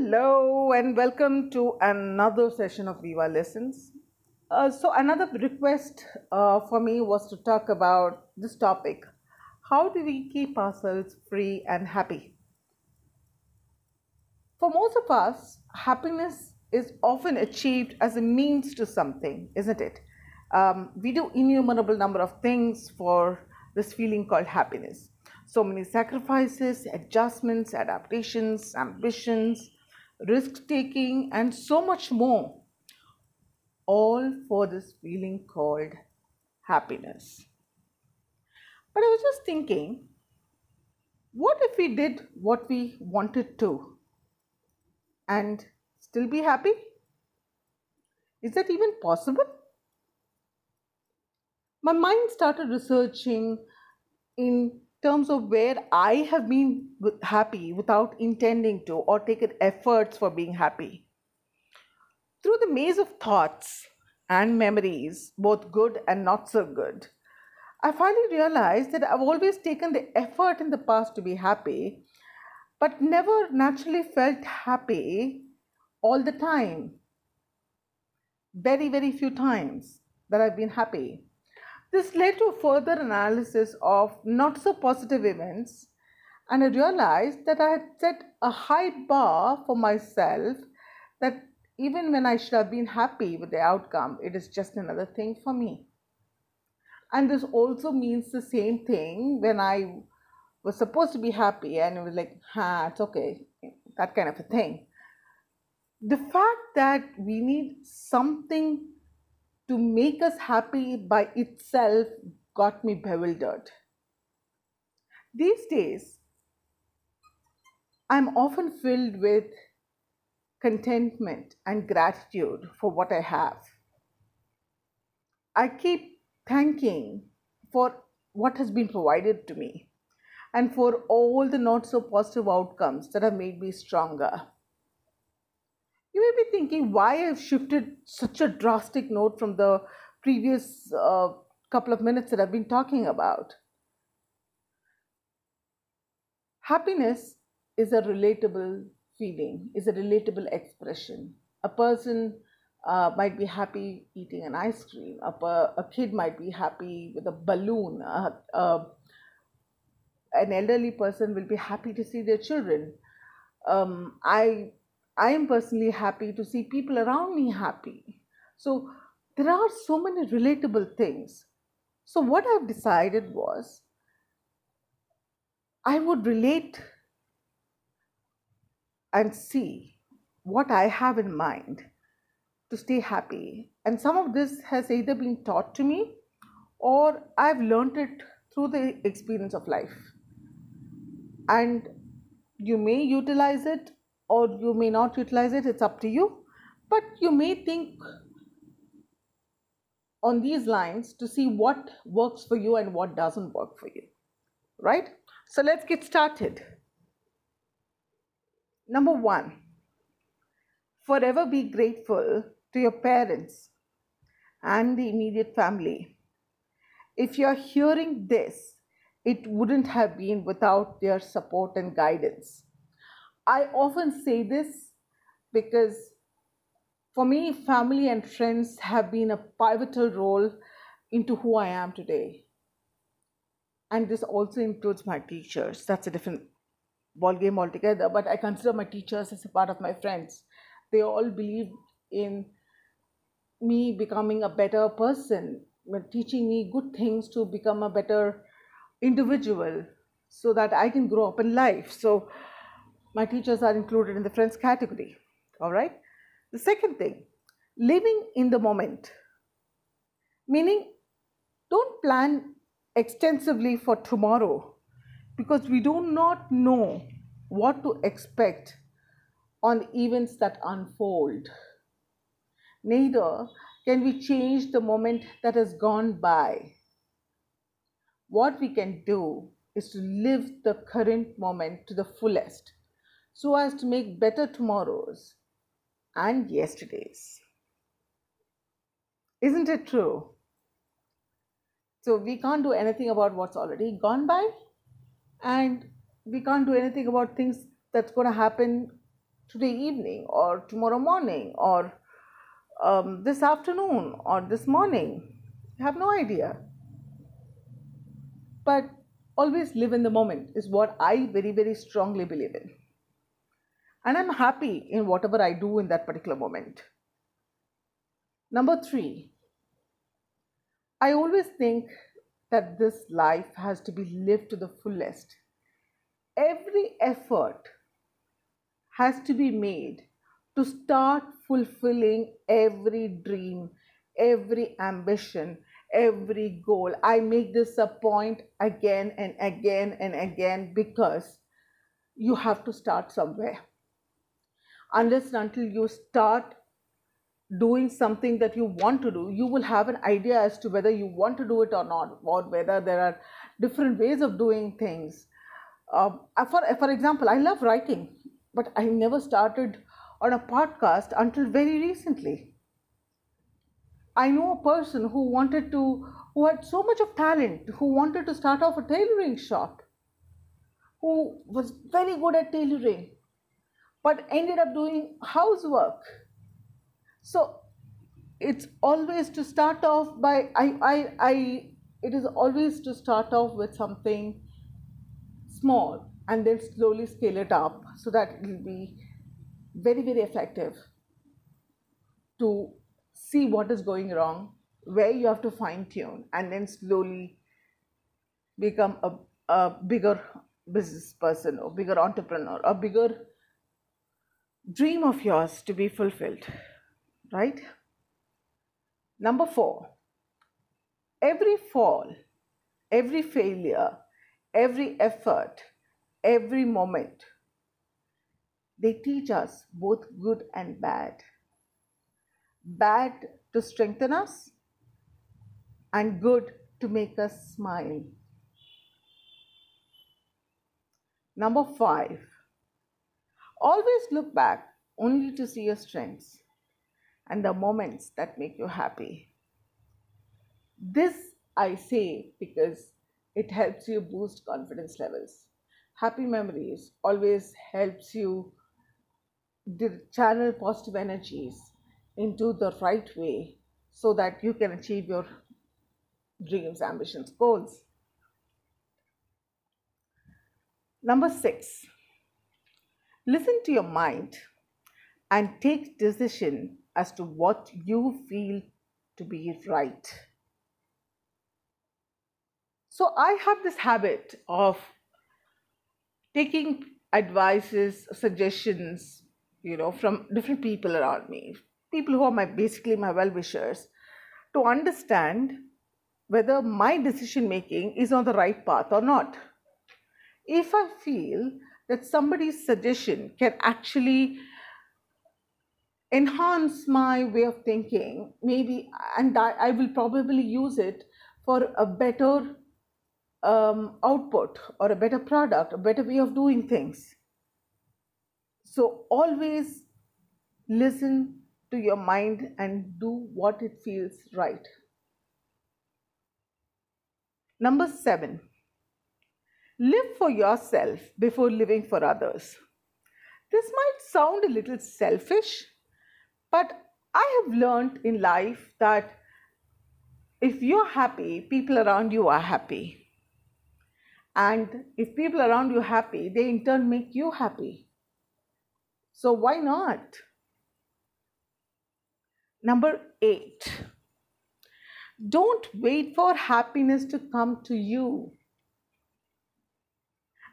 Hello and welcome to another session of Viva Listens. Uh, so, another request uh, for me was to talk about this topic How do we keep ourselves free and happy? For most of us, happiness is often achieved as a means to something, isn't it? Um, we do innumerable number of things for this feeling called happiness. So many sacrifices, adjustments, adaptations, ambitions, risk taking, and so much more, all for this feeling called happiness. But I was just thinking, what if we did what we wanted to and still be happy? Is that even possible? My mind started researching in terms of where I have been happy without intending to or taken efforts for being happy. Through the maze of thoughts and memories, both good and not so good, I finally realized that I've always taken the effort in the past to be happy, but never naturally felt happy all the time. Very, very few times that I've been happy. This led to further analysis of not so positive events, and I realized that I had set a high bar for myself that even when I should have been happy with the outcome, it is just another thing for me. And this also means the same thing when I was supposed to be happy and it was like, ha, it's okay, that kind of a thing. The fact that we need something to make us happy by itself got me bewildered. These days, I'm often filled with contentment and gratitude for what I have. I keep thanking for what has been provided to me and for all the not so positive outcomes that have made me stronger. You may be thinking why I've shifted such a drastic note from the previous uh, couple of minutes that I've been talking about. Happiness is a relatable feeling, is a relatable expression. A person uh, might be happy eating an ice cream. A, a kid might be happy with a balloon. Uh, uh, an elderly person will be happy to see their children. Um, I I am personally happy to see people around me happy. So there are so many relatable things. So what I've decided was I would relate and see what I have in mind to stay happy. And some of this has either been taught to me or I've learned it through the experience of life. And you may utilize it or you may not utilize it, it's up to you. But you may think on these lines to see what works for you and what doesn't work for you. Right? So let's get started. Number one, forever be grateful to your parents and the immediate family. If you're hearing this, it wouldn't have been without their support and guidance. I often say this because for me, family and friends have been a pivotal role into who I am today. And this also includes my teachers. That's a different ballgame altogether, but I consider my teachers as a part of my friends. They all believe in me becoming a better person, teaching me good things to become a better individual so that I can grow up in life. So my teachers are included in the friends category. All right. The second thing, living in the moment, meaning don't plan extensively for tomorrow because we do not know what to expect on events that unfold. Neither can we change the moment that has gone by. What we can do is to live the current moment to the fullest so as to make better tomorrows and yesterdays. Isn't it true? So we can't do anything about what's already gone by, and we can't do anything about things that's going to happen today evening or tomorrow morning or um, this afternoon or this morning. You have no idea. But always live in the moment is what I very, very strongly believe in. And I'm happy in whatever I do in that particular moment. Number three, I always think that this life has to be lived to the fullest. Every effort has to be made to start fulfilling every dream, every ambition, every goal. I make this a point again and again and again because you have to start somewhere. Unless until you start doing something that you want to do, you will have an idea as to whether you want to do it or not, or whether there are different ways of doing things. Uh, for, for example, I love writing, but I never started on a podcast until very recently. I know a person who wanted to, who had so much of talent, who wanted to start off a tailoring shop, who was very good at tailoring, but ended up doing housework. So it's always to start off by I, I, I it is always to start off with something small and then slowly scale it up so that it will be very very effective to see what is going wrong where you have to fine tune and then slowly become a, a bigger business person or bigger entrepreneur a bigger dream of yours to be fulfilled right? Number four, every fall, every failure, every effort, every moment, they teach us both good and bad. Bad to strengthen us, and good to make us smile. Number five, always look back only to see your strengths and the moments that make you happy. This I say because it helps you boost confidence levels. Happy memories always helps you channel positive energies into the right way so that you can achieve your dreams, ambitions, goals. Number six, listen to your mind and take decision as to what you feel to be right. So I have this habit of taking advices, suggestions, you know, from different people around me, people who are my basically my well wishers, to understand whether my decision making is on the right path or not. If I feel that somebody's suggestion can actually enhance my way of thinking. Maybe and I, I will probably use it for a better um, output or a better product a better way of doing things. So always listen to your mind and do what it feels right. Number 7 live for yourself before living for others this might sound a little selfish but I have learned in life that if you're happy, people around you are happy. And if people around you are happy, they in turn make you happy. So why not? Number eight, don't wait for happiness to come to you.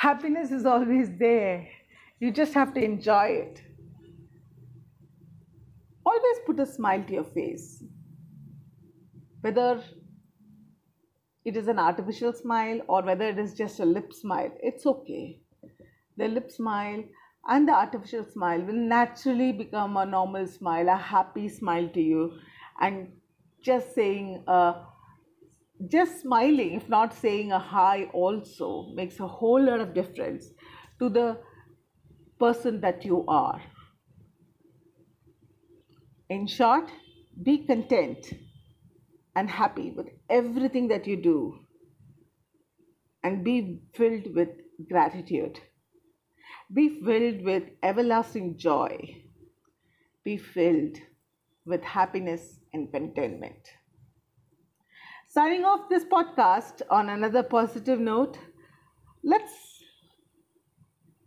Happiness is always there. You just have to enjoy it always put a smile to your face. Whether it is an artificial smile or whether it is just a lip smile, it's okay. The lip smile and the artificial smile will naturally become a normal smile, a happy smile to you, and just saying, uh, just smiling, if not saying a hi, also makes a whole lot of difference to the person that you are. In short, be content and happy with everything that you do and be filled with gratitude. Be filled with everlasting joy. Be filled with happiness and contentment. Signing off this podcast on another positive note, let's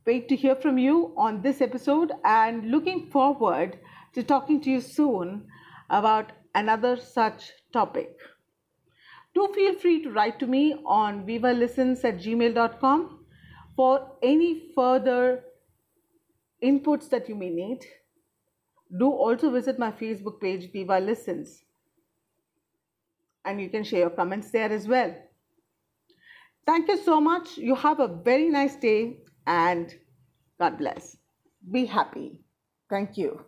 wait to hear from you on this episode and looking forward to talking to you soon about another such topic. Do feel free to write to me on vivalistens at gmail.com for any further inputs that you may need. Do also visit my Facebook page, Viva Listens, and you can share your comments there as well. Thank you so much. You have a very nice day and God bless. Be happy. Thank you.